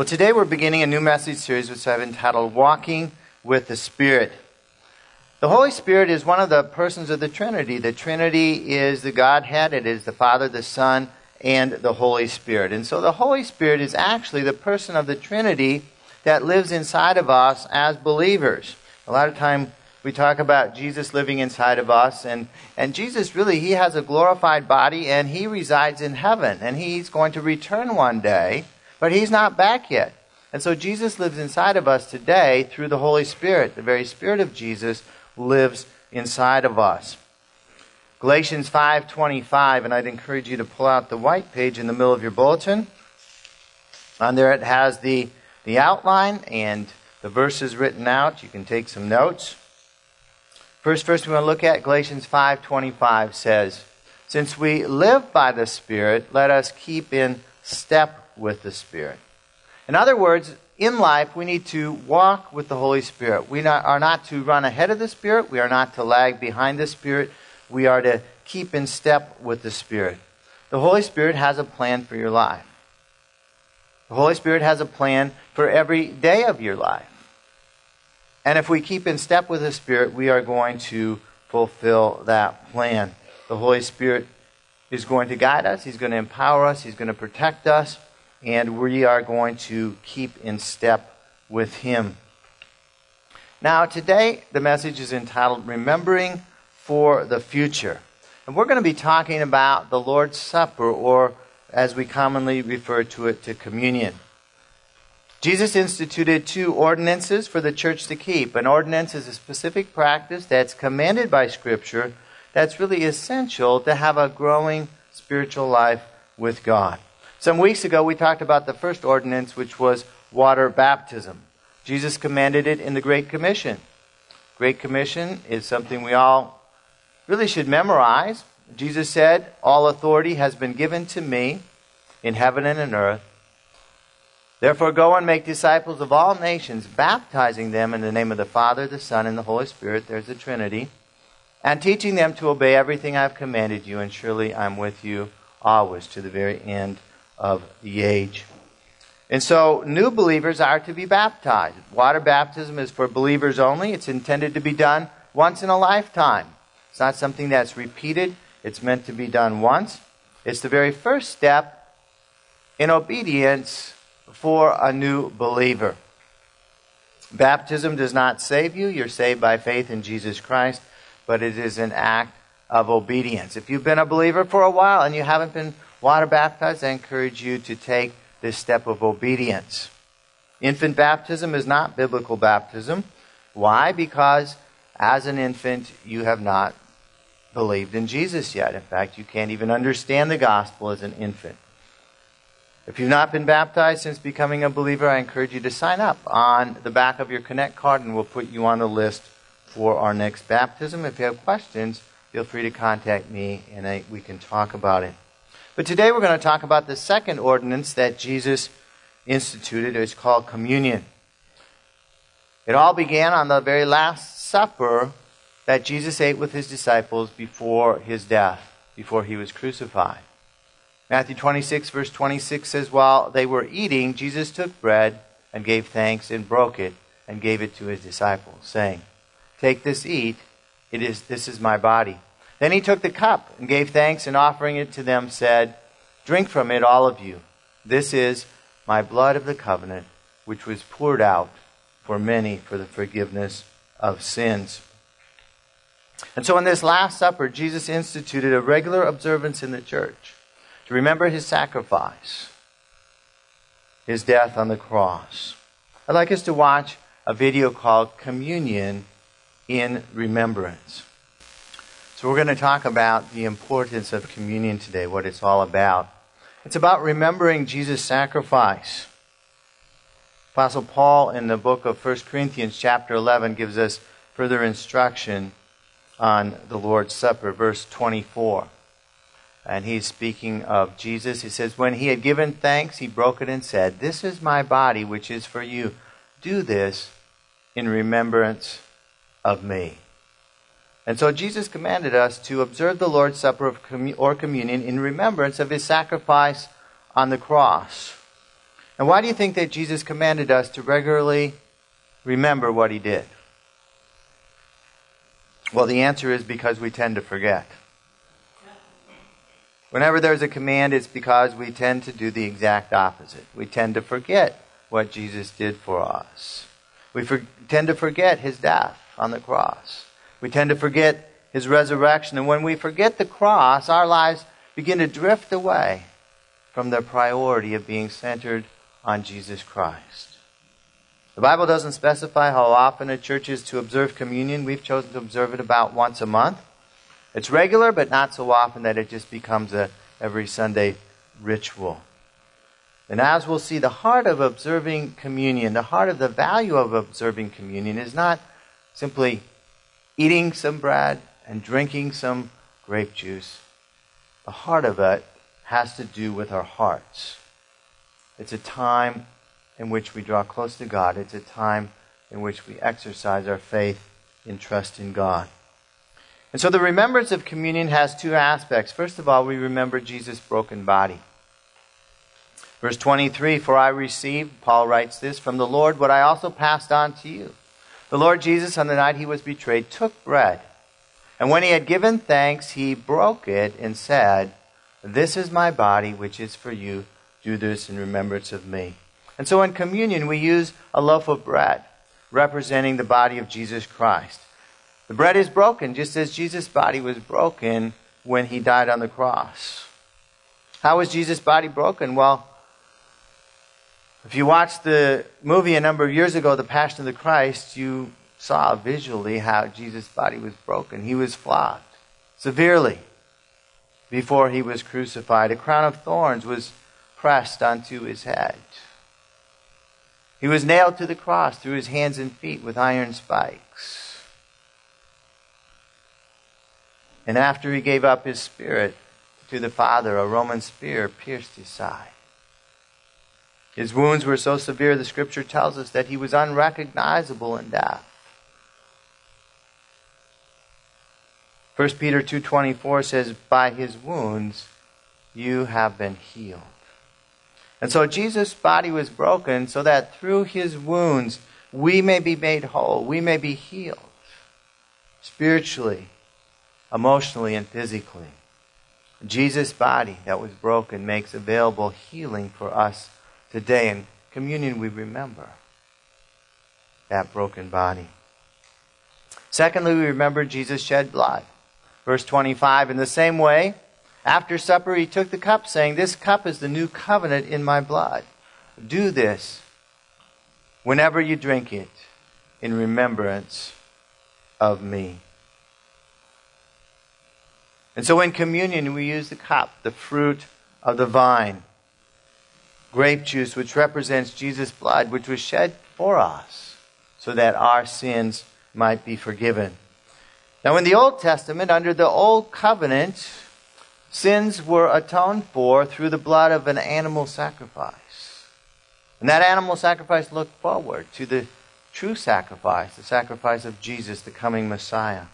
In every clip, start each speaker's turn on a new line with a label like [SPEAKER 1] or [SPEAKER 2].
[SPEAKER 1] Well, today we're beginning a new message series which I've entitled Walking with the Spirit. The Holy Spirit is one of the persons of the Trinity. The Trinity is the Godhead, it is the Father, the Son, and the Holy Spirit. And so the Holy Spirit is actually the person of the Trinity that lives inside of us as believers. A lot of time we talk about Jesus living inside of us, and, and Jesus really, he has a glorified body and he resides in heaven, and he's going to return one day. But he's not back yet. And so Jesus lives inside of us today through the Holy Spirit. The very Spirit of Jesus lives inside of us. Galatians 5:25 and I'd encourage you to pull out the white page in the middle of your bulletin. On there it has the the outline and the verses written out. You can take some notes. First verse we want to look at Galatians 5:25 says, "Since we live by the Spirit, let us keep in step with the Spirit. In other words, in life, we need to walk with the Holy Spirit. We not, are not to run ahead of the Spirit. We are not to lag behind the Spirit. We are to keep in step with the Spirit. The Holy Spirit has a plan for your life. The Holy Spirit has a plan for every day of your life. And if we keep in step with the Spirit, we are going to fulfill that plan. The Holy Spirit is going to guide us, He's going to empower us, He's going to protect us and we are going to keep in step with Him. Now, today, the message is entitled Remembering for the Future. And we're going to be talking about the Lord's Supper, or as we commonly refer to it, to communion. Jesus instituted two ordinances for the church to keep. An ordinance is a specific practice that's commanded by Scripture that's really essential to have a growing spiritual life with God. Some weeks ago, we talked about the first ordinance, which was water baptism. Jesus commanded it in the Great Commission. Great Commission is something we all really should memorize. Jesus said, All authority has been given to me in heaven and in earth. Therefore, go and make disciples of all nations, baptizing them in the name of the Father, the Son, and the Holy Spirit. There's the Trinity. And teaching them to obey everything I've commanded you, and surely I'm with you always to the very end of the age. And so, new believers are to be baptized. Water baptism is for believers only. It's intended to be done once in a lifetime. It's not something that's repeated, it's meant to be done once. It's the very first step in obedience for a new believer. Baptism does not save you. You're saved by faith in Jesus Christ, but it is an act of obedience. If you've been a believer for a while and you haven't been water baptized, I encourage you to take this step of obedience. Infant baptism is not biblical baptism. Why? Because as an infant, you have not believed in Jesus yet. In fact, you can't even understand the gospel as an infant. If you've not been baptized since becoming a believer, I encourage you to sign up on the back of your Connect card and we'll put you on the list for our next baptism. If you have questions, feel free to contact me and I, we can talk about it. But today we're going to talk about the second ordinance that Jesus instituted. It's called communion. It all began on the very last supper that Jesus ate with his disciples before his death, before he was crucified. Matthew 26, verse 26 says, While they were eating, Jesus took bread and gave thanks and broke it and gave it to his disciples, saying, Take this, eat. It is, this is my body then he took the cup and gave thanks and offering it to them said, Drink from it, all of you. This is my blood of the covenant, which was poured out for many for the forgiveness of sins. And so, in this Last Supper, Jesus instituted a regular observance in the church to remember his sacrifice, his death on the cross. I'd like us to watch a video called Communion in Remembrance. So, we're going to talk about the importance of communion today, what it's all about. It's about remembering Jesus' sacrifice. Apostle Paul, in the book of 1 Corinthians, chapter 11, gives us further instruction on the Lord's Supper, verse 24. And he's speaking of Jesus. He says, When he had given thanks, he broke it and said, This is my body, which is for you. Do this in remembrance of me. And so Jesus commanded us to observe the Lord's Supper or communion in remembrance of his sacrifice on the cross. And why do you think that Jesus commanded us to regularly remember what he did? Well, the answer is because we tend to forget. Whenever there's a command, it's because we tend to do the exact opposite. We tend to forget what Jesus did for us. We for, tend to forget his death on the cross. We tend to forget his resurrection. And when we forget the cross, our lives begin to drift away from the priority of being centered on Jesus Christ. The Bible doesn't specify how often a church is to observe communion. We've chosen to observe it about once a month. It's regular, but not so often that it just becomes a every Sunday ritual. And as we'll see, the heart of observing communion, the heart of the value of observing communion is not simply eating some bread and drinking some grape juice. The heart of it has to do with our hearts. It's a time in which we draw close to God. It's a time in which we exercise our faith in trust in God. And so the remembrance of communion has two aspects. First of all, we remember Jesus' broken body. Verse 23 For I received, Paul writes this, from the Lord what I also passed on to you. The Lord Jesus, on the night he was betrayed, took bread. And when he had given thanks, he broke it and said, This is my body, which is for you. Do this in remembrance of me. And so in communion, we use a loaf of bread, representing the body of Jesus Christ. The bread is broken, just as Jesus' body was broken when he died on the cross. How was Jesus' body broken? Well, if you watched the movie a number of years ago, The Passion of the Christ, you saw visually how Jesus' body was broken. He was flogged severely before he was crucified. A crown of thorns was pressed onto his head. He was nailed to the cross through his hands and feet with iron spikes. And after he gave up his spirit to the Father, a Roman spear pierced his side. His wounds were so severe, the scripture tells us that he was unrecognizable in death. 1 Peter 2:24 says by his wounds you have been healed. And so Jesus' body was broken so that through his wounds we may be made whole, we may be healed spiritually, emotionally and physically. Jesus' body that was broken makes available healing for us Today in communion, we remember that broken body. Secondly, we remember Jesus shed blood. Verse 25, in the same way, after supper, he took the cup, saying, This cup is the new covenant in my blood. Do this whenever you drink it in remembrance of me. And so in communion, we use the cup, the fruit of the vine grape juice, which represents Jesus' blood, which was shed for us so that our sins might be forgiven. Now, in the Old Testament, under the Old Covenant, sins were atoned for through the blood of an animal sacrifice. And that animal sacrifice looked forward to the true sacrifice, the sacrifice of Jesus, the coming Messiah.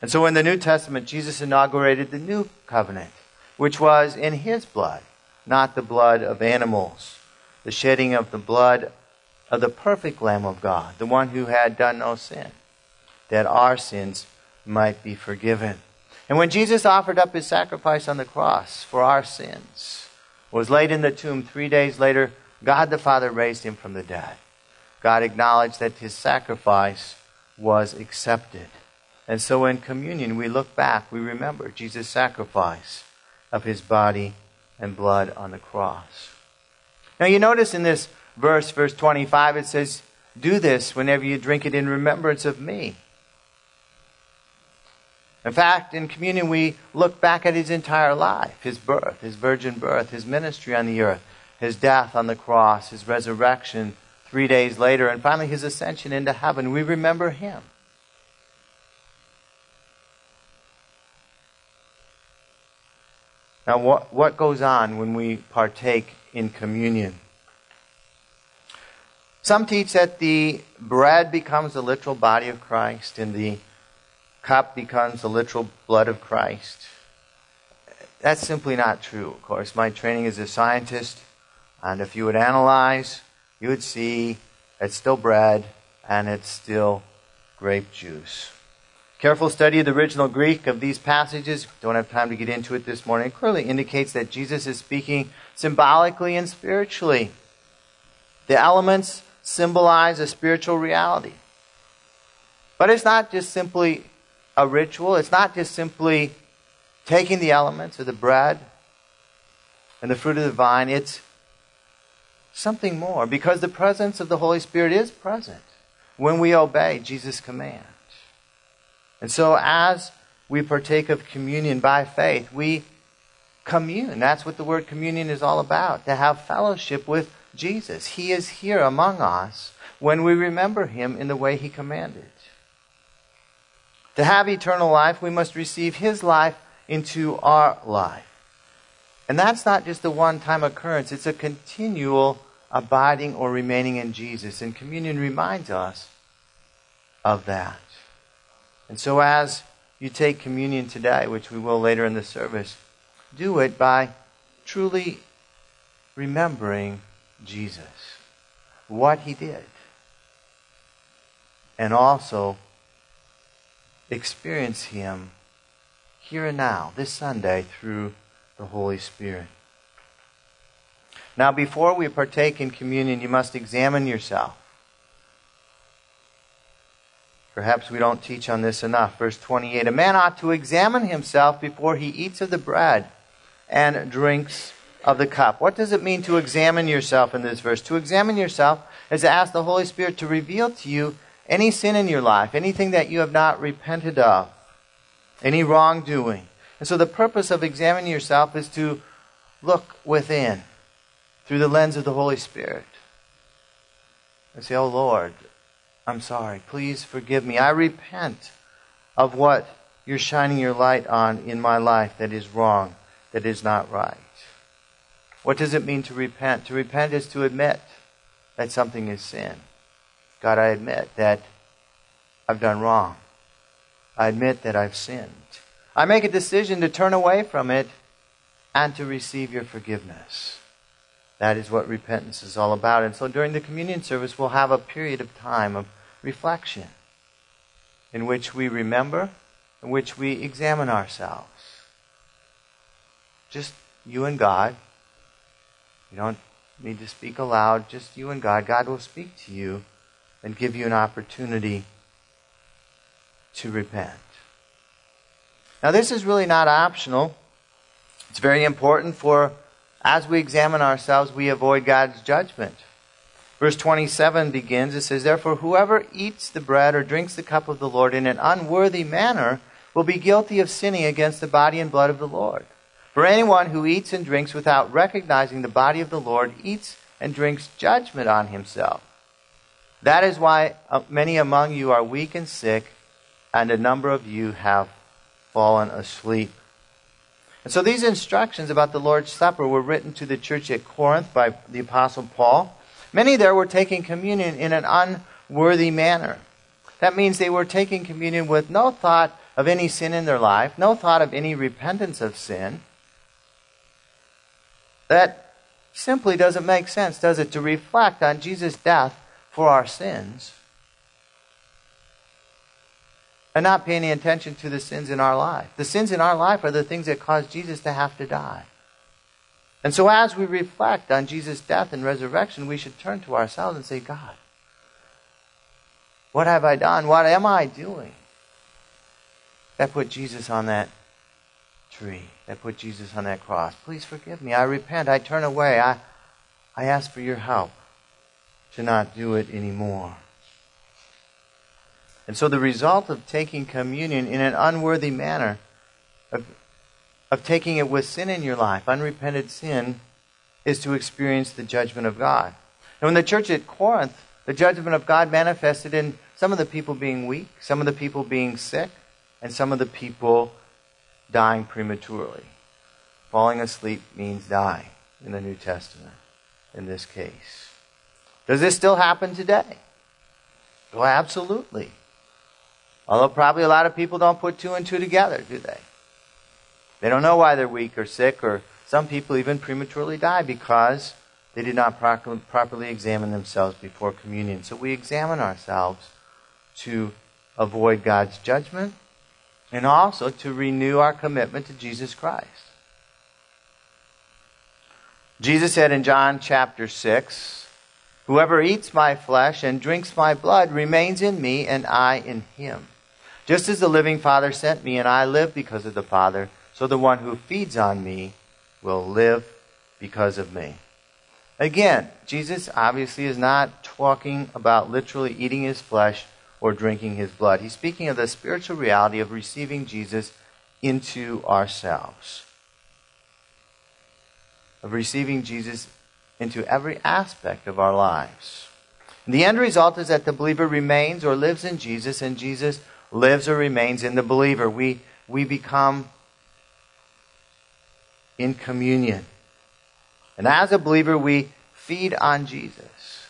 [SPEAKER 1] And so in the New Testament, Jesus inaugurated the new covenant, which was in his blood not the blood of animals, the shedding of the blood of the perfect Lamb of God, the one who had done no sin, that our sins might be forgiven. And when Jesus offered up his sacrifice on the cross for our sins, was laid in the tomb three days later, God the Father raised him from the dead. God acknowledged that his sacrifice was accepted. And so in communion, we look back, we remember Jesus' sacrifice of his body and blood on the cross. Now, you notice in this verse, verse 25, it says, Do this whenever you drink it in remembrance of me. In fact, in communion, we look back at his entire life his birth, his virgin birth, his ministry on the earth, his death on the cross, his resurrection three days later, and finally his ascension into heaven. We remember him. Now, what, what goes on when we partake in communion? Some teach that the bread becomes the literal body of Christ and the cup becomes the literal blood of Christ. That's simply not true, of course. My training as a scientist, And if you would analyze, you would see it's still bread and it's still grape juice. Careful study of the original Greek of these passages, don't have time to get into it this morning, clearly indicates that Jesus is speaking symbolically and spiritually. The elements symbolize a spiritual reality. But it's not just simply a ritual, it's not just simply taking the elements of the bread and the fruit of the vine, it's something more because the presence of the Holy Spirit is present when we obey Jesus' command. And so, as we partake of communion by faith, we commune. That's what the word communion is all about to have fellowship with Jesus. He is here among us when we remember Him in the way He commanded. To have eternal life, we must receive His life into our life. And that's not just a one time occurrence, it's a continual abiding or remaining in Jesus. And communion reminds us of that. And so, as you take communion today, which we will later in the service, do it by truly remembering Jesus, what he did, and also experience him here and now, this Sunday, through the Holy Spirit. Now, before we partake in communion, you must examine yourself. Perhaps we don't teach on this enough. Verse 28 A man ought to examine himself before he eats of the bread and drinks of the cup. What does it mean to examine yourself in this verse? To examine yourself is to ask the Holy Spirit to reveal to you any sin in your life, anything that you have not repented of, any wrongdoing. And so the purpose of examining yourself is to look within through the lens of the Holy Spirit and say, Oh Lord, I'm sorry. Please forgive me. I repent of what you're shining your light on in my life that is wrong, that is not right. What does it mean to repent? To repent is to admit that something is sin. God, I admit that I've done wrong. I admit that I've sinned. I make a decision to turn away from it and to receive your forgiveness. That is what repentance is all about. And so during the communion service, we'll have a period of time of reflection in which we remember, in which we examine ourselves. Just you and God. You don't need to speak aloud, just you and God. God will speak to you and give you an opportunity to repent. Now, this is really not optional. It's very important for as we examine ourselves, we avoid God's judgment. Verse 27 begins, it says, Therefore, whoever eats the bread or drinks the cup of the Lord in an unworthy manner will be guilty of sinning against the body and blood of the Lord. For anyone who eats and drinks without recognizing the body of the Lord eats and drinks judgment on himself. That is why uh, many among you are weak and sick, and a number of you have fallen asleep. And so these instructions about the Lord's Supper were written to the church at Corinth by the Apostle Paul. Many there were taking communion in an unworthy manner. That means they were taking communion with no thought of any sin in their life, no thought of any repentance of sin. That simply doesn't make sense, does it, to reflect on Jesus' death for our sins and not pay any attention to the sins in our life. The sins in our life are the things that caused Jesus to have to die. And so, as we reflect on Jesus' death and resurrection, we should turn to ourselves and say, God, what have I done? What am I doing? That put Jesus on that tree, that put Jesus on that cross. Please forgive me. I repent. I turn away. I, I ask for your help to not do it anymore. And so the result of taking communion in an unworthy manner, of, of taking it with sin in your life, unrepented sin, is to experience the judgment of God. And when the church at Corinth, the judgment of God manifested in some of the people being weak, some of the people being sick, and some of the people dying prematurely. Falling asleep means die in the New Testament in this case. Does this still happen today? Well, absolutely. Although probably a lot of people don't put two and two together, do they? They don't know why they're weak or sick, or some people even prematurely die because They did not properly examine themselves before communion. So we examine ourselves to avoid God's judgment and also to renew our commitment to Jesus Christ. Jesus said in John chapter 6, Whoever eats my flesh and drinks my blood remains in me, and I in him. Just as the living Father sent me, and I live because of the Father, so the one who feeds on me will live because of me. Again, Jesus obviously is not talking about literally eating his flesh or drinking his blood. He's speaking of the spiritual reality of receiving Jesus into ourselves, of receiving Jesus into every aspect of our lives. And the end result is that the believer remains or lives in Jesus, and Jesus lives or remains in the believer. We, we become in communion. And as a believer, we feed on Jesus.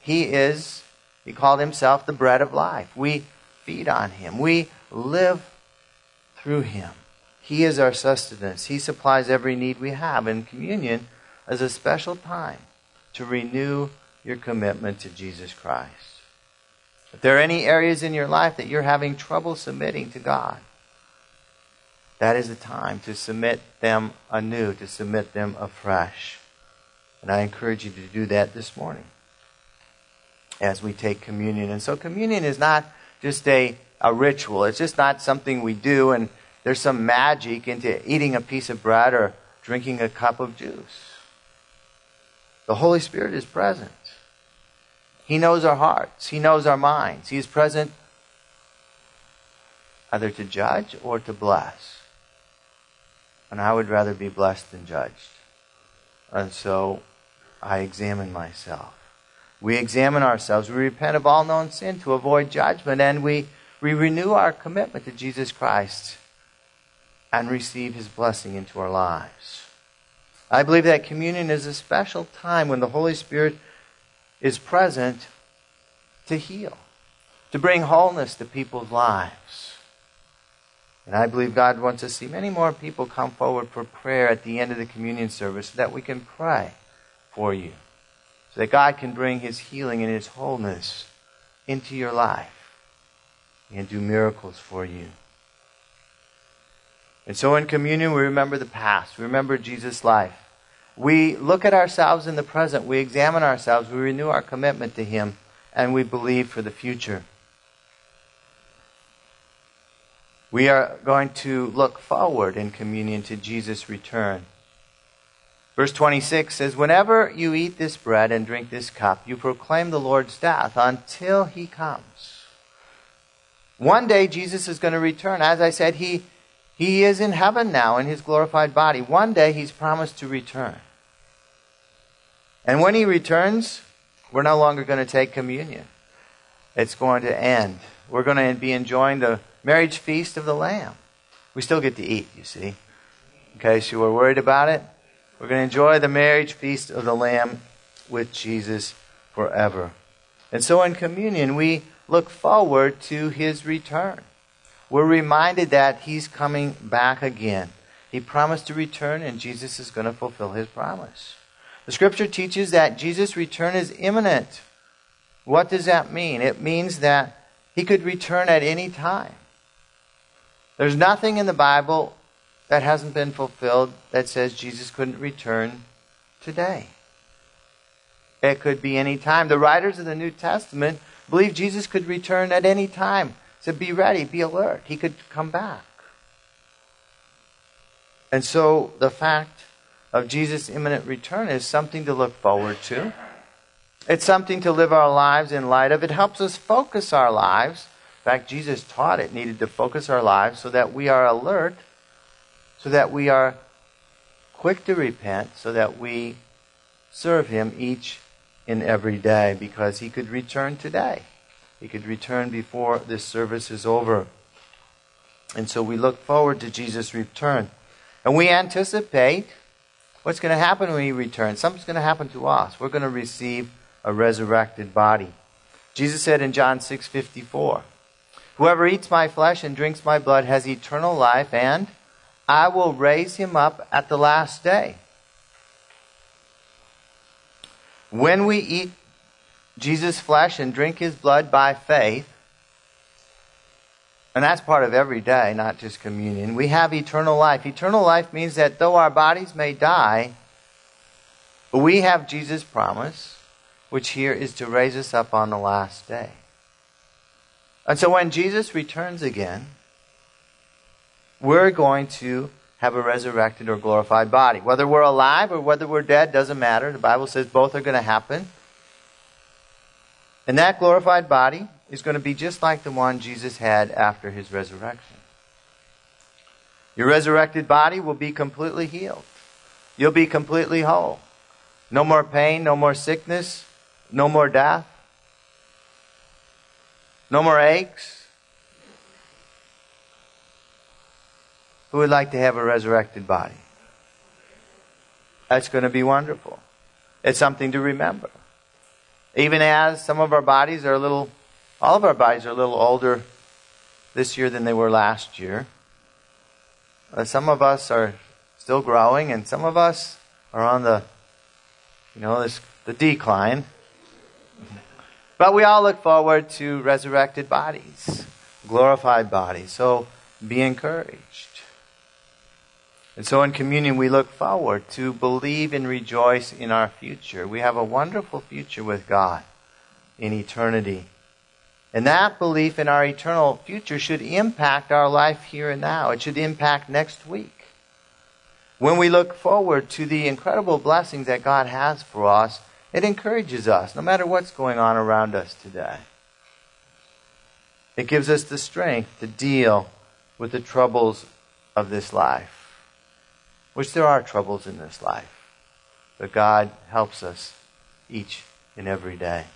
[SPEAKER 1] He is, he called himself the bread of life. We feed on him. We live through him. He is our sustenance. He supplies every need we have. And communion is a special time to renew your commitment to Jesus Christ. If there are any areas in your life that you're having trouble submitting to God, that is the time to submit them anew, to submit them afresh. And I encourage you to do that this morning as we take communion. And so communion is not just a, a ritual. It's just not something we do and there's some magic into eating a piece of bread or drinking a cup of juice. The Holy Spirit is present. He knows our hearts. He knows our minds. He is present either to judge or to bless. And I would rather be blessed than judged. And so I examine myself. We examine ourselves. We repent of all known sin to avoid judgment. And we, we renew our commitment to Jesus Christ and receive his blessing into our lives. I believe that communion is a special time when the Holy Spirit is present to heal, to bring wholeness to people's lives. And I believe God wants to see many more people come forward for prayer at the end of the communion service so that we can pray for you. So that God can bring His healing and His wholeness into your life and do miracles for you. And so in communion, we remember the past. We remember Jesus' life. We look at ourselves in the present. We examine ourselves. We renew our commitment to Him. And we believe for the future. We are going to look forward in communion to Jesus' return. Verse 26 says, Whenever you eat this bread and drink this cup, you proclaim the Lord's death until he comes. One day Jesus is going to return. As I said, he, he is in heaven now in his glorified body. One day he's promised to return. And when he returns, we're no longer going to take communion. It's going to end. We're going to be enjoying the marriage feast of the Lamb. We still get to eat, you see. In case you were worried about it, we're going to enjoy the marriage feast of the Lamb with Jesus forever. And so in communion, we look forward to his return. We're reminded that he's coming back again. He promised to return, and Jesus is going to fulfill his promise. The scripture teaches that Jesus' return is imminent. What does that mean? It means that he could return at any time. There's nothing in the Bible that hasn't been fulfilled that says Jesus couldn't return today. It could be any time. The writers of the New Testament believe Jesus could return at any time. So be ready, be alert. He could come back. And so the fact of Jesus' imminent return is something to look forward to. It's something to live our lives in light of. It helps us focus our lives in fact, Jesus taught it needed to focus our lives so that we are alert, so that we are quick to repent, so that we serve Him each and every day because He could return today. He could return before this service is over. And so we look forward to Jesus' return. And we anticipate what's going to happen when He returns. Something's going to happen to us. We're going to receive a resurrected body. Jesus said in John 6 54, Whoever eats my flesh and drinks my blood has eternal life, and I will raise him up at the last day. When we eat Jesus' flesh and drink his blood by faith, and that's part of every day, not just communion, we have eternal life. Eternal life means that though our bodies may die, we have Jesus' promise, which here is to raise us up on the last day. And so when Jesus returns again, we're going to have a resurrected or glorified body. Whether we're alive or whether we're dead doesn't matter. The Bible says both are going to happen. And that glorified body is going to be just like the one Jesus had after his resurrection. Your resurrected body will be completely healed. You'll be completely whole. No more pain, no more sickness, no more death, no more aches. Who would like to have a resurrected body? That's going to be wonderful. It's something to remember. Even as some of our bodies are a little, all of our bodies are a little older this year than they were last year. Uh, some of us are still growing, and some of us are on the, you know, this, the decline. But we all look forward to resurrected bodies, glorified bodies. So be encouraged. And so in communion, we look forward to believe and rejoice in our future. We have a wonderful future with God in eternity. And that belief in our eternal future should impact our life here and now. It should impact next week. When we look forward to the incredible blessings that God has for us, it encourages us, no matter what's going on around us today. It gives us the strength to deal with the troubles of this life which there are troubles in this life. But God helps us each and every day.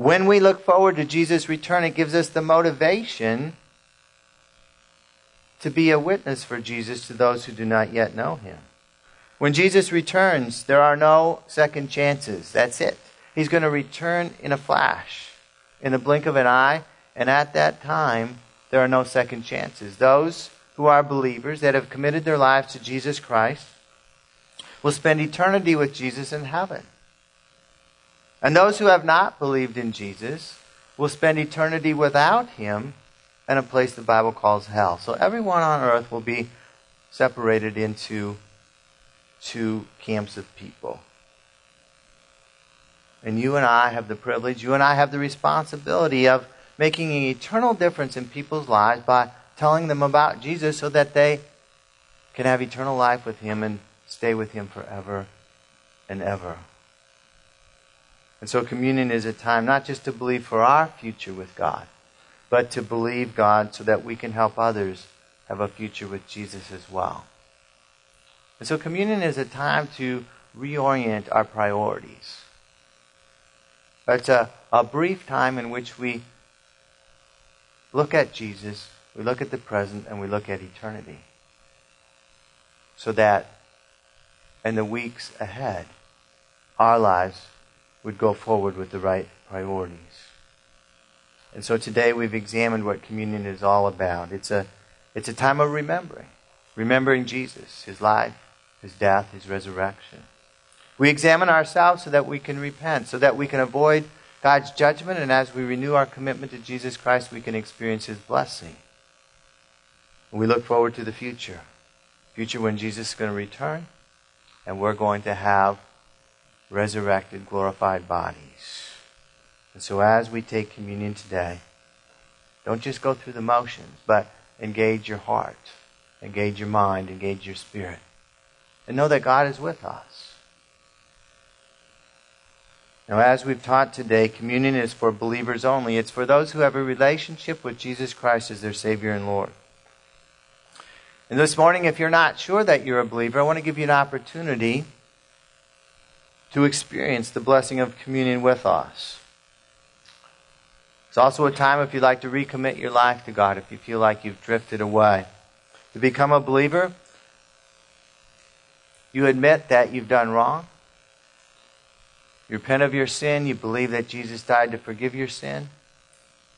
[SPEAKER 1] When we look forward to Jesus' return, it gives us the motivation to be a witness for Jesus to those who do not yet know him. When Jesus returns, there are no second chances. That's it. He's going to return in a flash, in the blink of an eye, and at that time, there are no second chances. Those who are believers that have committed their lives to Jesus Christ will spend eternity with Jesus in heaven. And those who have not believed in Jesus will spend eternity without him in a place the Bible calls hell. So everyone on earth will be separated into two camps of people. And you and I have the privilege, you and I have the responsibility of making an eternal difference in people's lives by telling them about Jesus so that they can have eternal life with Him and stay with Him forever and ever. And so communion is a time not just to believe for our future with God, but to believe God so that we can help others have a future with Jesus as well. And so communion is a time to reorient our priorities. It's a, a brief time in which we look at Jesus we look at the present and we look at eternity. So that in the weeks ahead, our lives would go forward with the right priorities. And so today we've examined what communion is all about. It's a, it's a time of remembering. Remembering Jesus, his life, his death, his resurrection. We examine ourselves so that we can repent, so that we can avoid God's judgment, and as we renew our commitment to Jesus Christ, we can experience his blessing. We look forward to the future. Future when Jesus is going to return and we're going to have resurrected, glorified bodies. And so as we take communion today, don't just go through the motions, but engage your heart, engage your mind, engage your spirit. And know that God is with us. Now, as we've taught today, communion is for believers only. It's for those who have a relationship with Jesus Christ as their Savior and Lord. And this morning, if you're not sure that you're a believer, I want to give you an opportunity to experience the blessing of communion with us. It's also a time if you'd like to recommit your life to God, if you feel like you've drifted away. To become a believer, you admit that you've done wrong. You repent of your sin. You believe that Jesus died to forgive your sin.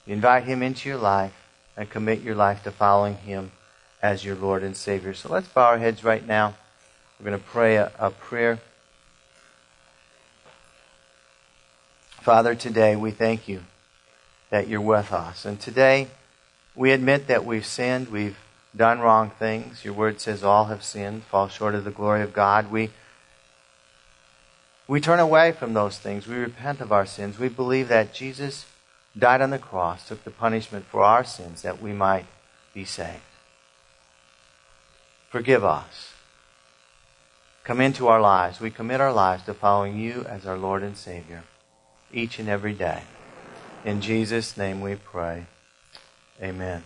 [SPEAKER 1] You invite Him into your life and commit your life to following Him as your Lord and Savior. So let's bow our heads right now. We're going to pray a, a prayer Father, today we thank you that you're with us. And today we admit that we've sinned, we've done wrong things. Your word says all have sinned, fall short of the glory of God. We we turn away from those things. We repent of our sins. We believe that Jesus died on the cross, took the punishment for our sins that we might be saved. Forgive us. Come into our lives. We commit our lives to following you as our Lord and Savior each and every day. In Jesus' name we pray. Amen.